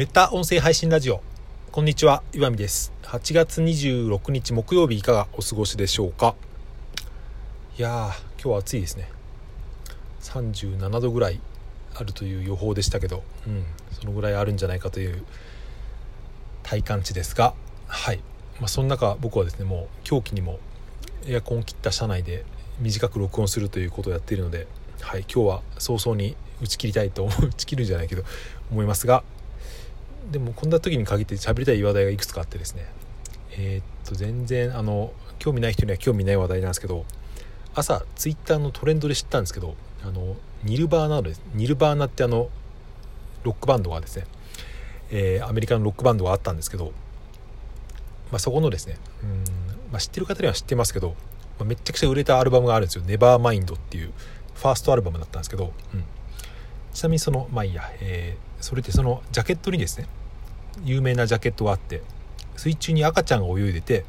メタ音声配信ラジオ。こんにちは岩見です。8月26日木曜日いかがお過ごしでしょうか？いやー今日は暑いですね。37度ぐらいあるという予報でしたけど、うん、そのぐらいあるんじゃないかという体感値ですがはい、まあ、その中僕はですねもう狂気にもエアコンを切った車内で短く録音するということをやっているので、はい、今日は早々に打ち切りたいと打ち切るんじゃないけど思いますがでもこんな時に限って喋りたい話題がいくつかあってですね。えー、っと全然あの興味ない人には興味ない話題なんですけど朝ツイッターのトレンドで知ったんですけどあのニルバーナです。ニルバーナってあのロックバンドがですね、えー、アメリカのロックバンドがあったんですけど、まあ、そこのですねうん、まあ、知ってる方には知ってますけど、まあ、めちゃくちゃ売れたアルバムがあるんですよ「ネバーマインドっていうファーストアルバムだったんですけど、うん、ちなみにそのまあいいや、えー、それでそのジャケットにですね有名なジャケットがあって水中に赤ちゃんが泳いでて、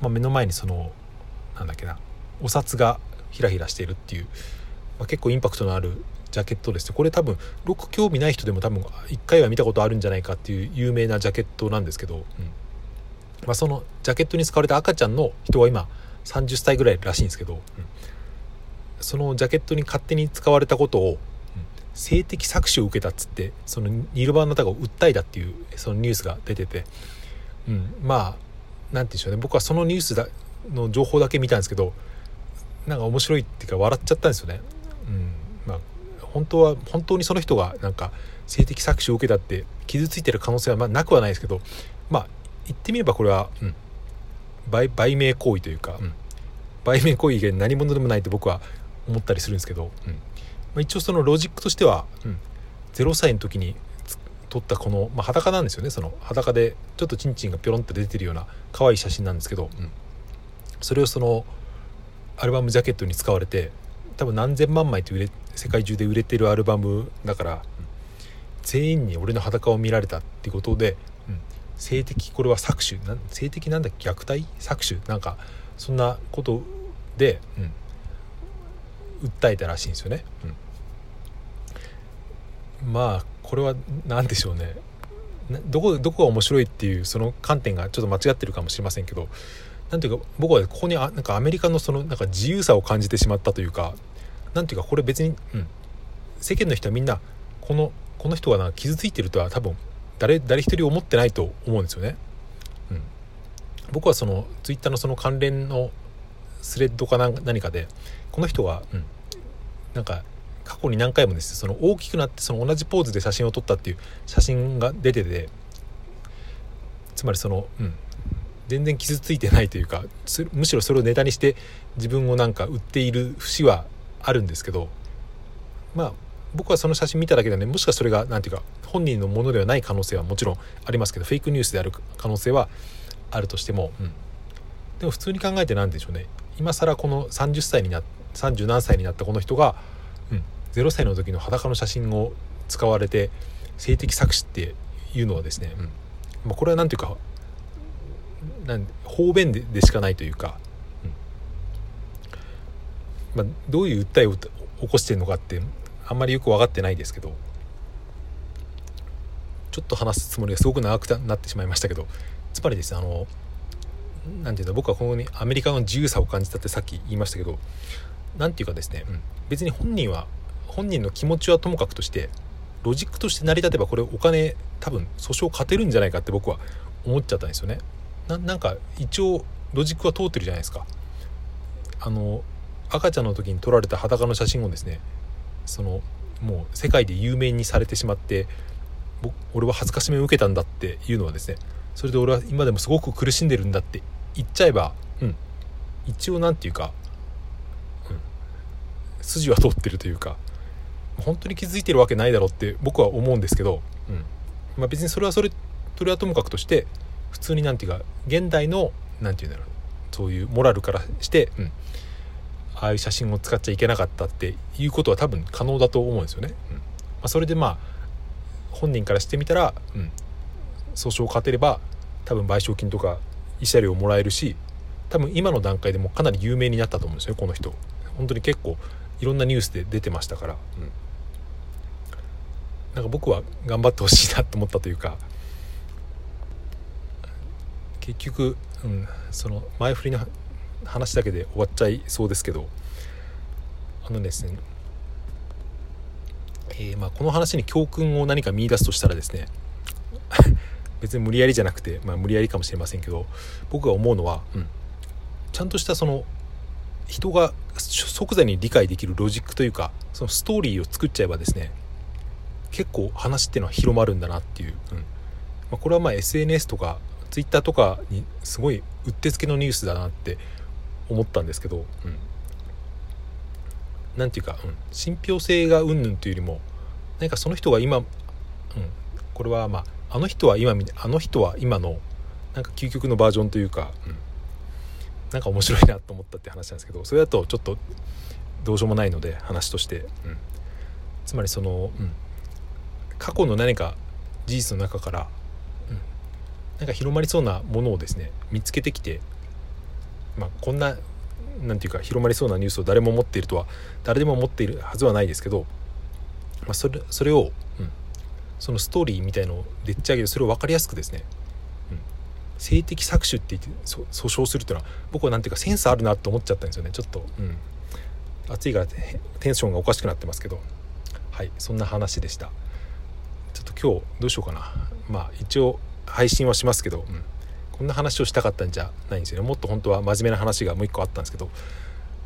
まあ、目の前にそのなんだっけなお札がひらひらしているっていう、まあ、結構インパクトのあるジャケットです。これ多分ロック興味ない人でも多分1回は見たことあるんじゃないかっていう有名なジャケットなんですけど、うん。まあ、そのジャケットに使われた赤ちゃんの人は今30歳ぐらいらしいんですけど、うん、そのジャケットに勝手に使われたことを性的搾取を受けたっつってそのニルバーナタが訴えたっていうそのニュースが出てて、うん、まあ何て言うんでしょうね。僕はそのニュースだの情報だけ見たんですけどなんか面白いっていうか笑っちゃったんですよね。うんまあ、本当は本当にその人がなんか性的搾取を受けたって傷ついてる可能性はまなくはないですけどまあ言ってみればこれは、うん、売売名行為というか、うん、売名行為以外何者でもないと僕は思ったりするんですけど、うん、まあ、一応そのロジックとしては、うん、0歳の時に撮ったこの、まあ、裸なんですよね。その裸でちょっとチンチンがピョロンって出てるような可愛い写真なんですけど、うん、それをそのアルバムジャケットに使われて多分何千万枚って売れ世界中で売れてるアルバムだから、うん、全員に俺の裸を見られたっていうことで、うん、性的これは搾取な性的なんだ虐待？搾取？なんかそんなことで、うん。訴えたらしいんですよね。うん、まあこれは何でしょうね。どこどこが面白いっていうその観点がちょっと間違ってるかもしれませんけど何ていうか僕はここにあなんかアメリカのそのなんか自由さを感じてしまったというか何ていうかこれ別に、うん、世間の人はみんなこのこの人がな傷ついてるとは多分誰誰一人思ってないと思うんですよね。うん、僕はそのツイッターのその関連のスレッドか何かでこの人は、うん、なんか過去に何回もですねその大きくなってその同じポーズで写真を撮ったっていう写真が出ててつまりその、うん、全然傷ついてないというかむしろそれをネタにして自分をなんか売っている節はあるんですけどまあ僕はその写真見ただけでねもしかそれが何ていうか本人のものではない可能性はもちろんありますけどフェイクニュースである可能性はあるとしても、うん、でも普通に考えて何でしょうね。今更この30歳にな30何歳になったこの人が、うん、0歳の時の裸の写真を使われて性的搾取っていうのはですね、うん。まあ、これは何ていうかなん方便ででしかないというか、うん。まあ、どういう訴えを起こしてるのかってあんまりよく分かってないですけどちょっと話すつもりがすごく長くなってしまいましたけどつまりですねあの何て言うの僕はここにアメリカの自由さを感じたってさっき言いましたけど何て言うかですね、うん、別に本人は本人の気持ちはともかくとしてロジックとして成り立てばこれお金多分訴訟勝てるんじゃないかって僕は思っちゃったんですよね。なんか一応ロジックは通ってるじゃないですか。あの赤ちゃんの時に撮られた裸の写真をですねそのもう世界で有名にされてしまって俺は恥ずかしめを受けたんだっていうのはですねそれで俺は今でもすごく苦しんでるんだって言っちゃえばうん一応何て言うか、うん、筋は通ってるというか本当に気づいてるわけないだろうって僕は思うんですけど、うん。まあ、別にそれはそれそれはともかくとして普通に何て言うか現代の何て言うんだろうそういうモラルからして、うん、ああいう写真を使っちゃいけなかったっていうことは多分可能だと思うんですよね。うん。まあ、それでまあ本人からしてみたら、うん、訴訟を勝てれば多分賠償金とか慰謝料をもらえるし多分今の段階でもかなり有名になったと思うんですよこの人。本当に結構いろんなニュースで出てましたから、うん、なんか僕は頑張ってほしいなと思ったというか結局、うん、その前振りの話だけで終わっちゃいそうですけどあのですねえー、まあ、この話に教訓を何か見いだすとしたらですね 別に無理やりじゃなくて、まあ、無理やりかもしれませんけど僕が思うのは、うん、ちゃんとしたその人が即座に理解できるロジックというかそのストーリーを作っちゃえばですね結構話っていうのは広まるんだなっていう、うん。まあ、これはまあ SNS とか Twitter とかにすごいうってつけのニュースだなって思ったんですけど、うん、なんていうか、うん、信憑性がうんぬんというよりも何かその人が今、うん、これはまああの人は今あの人は今のなんか究極のバージョンというか、うん、なんか面白いなと思ったって話なんですけどそれだとちょっとどうしようもないので話として、うん、つまりその、うん、過去の何か事実の中から、うん、なんか広まりそうなものをですね見つけてきて、まあ、こんな何て言うか広まりそうなニュースを誰も持っているとは誰でも持っているはずはないですけど、まあ、それそれを、うん、そのストーリーみたいのをでっち上げるそれを分かりやすくですね、うん、性的搾取って言って訴訟するっていうのは僕は何ていうかセンスあるなと思っちゃったんですよね。ちょっと、うん、暑いからテンションがおかしくなってますけど。はいそんな話でした。ちょっと今日どうしようかな。まあ一応配信はしますけど、うん。こんな話をしたかったんじゃないんですよね。もっと本当は真面目な話がもう一個あったんですけど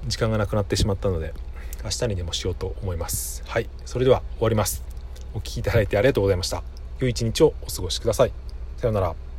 時間がなくなってしまったので明日にでもしようと思います。はい。それでは終わります。お聴きいただいてありがとうございました。良い一日をお過ごしください。さようなら。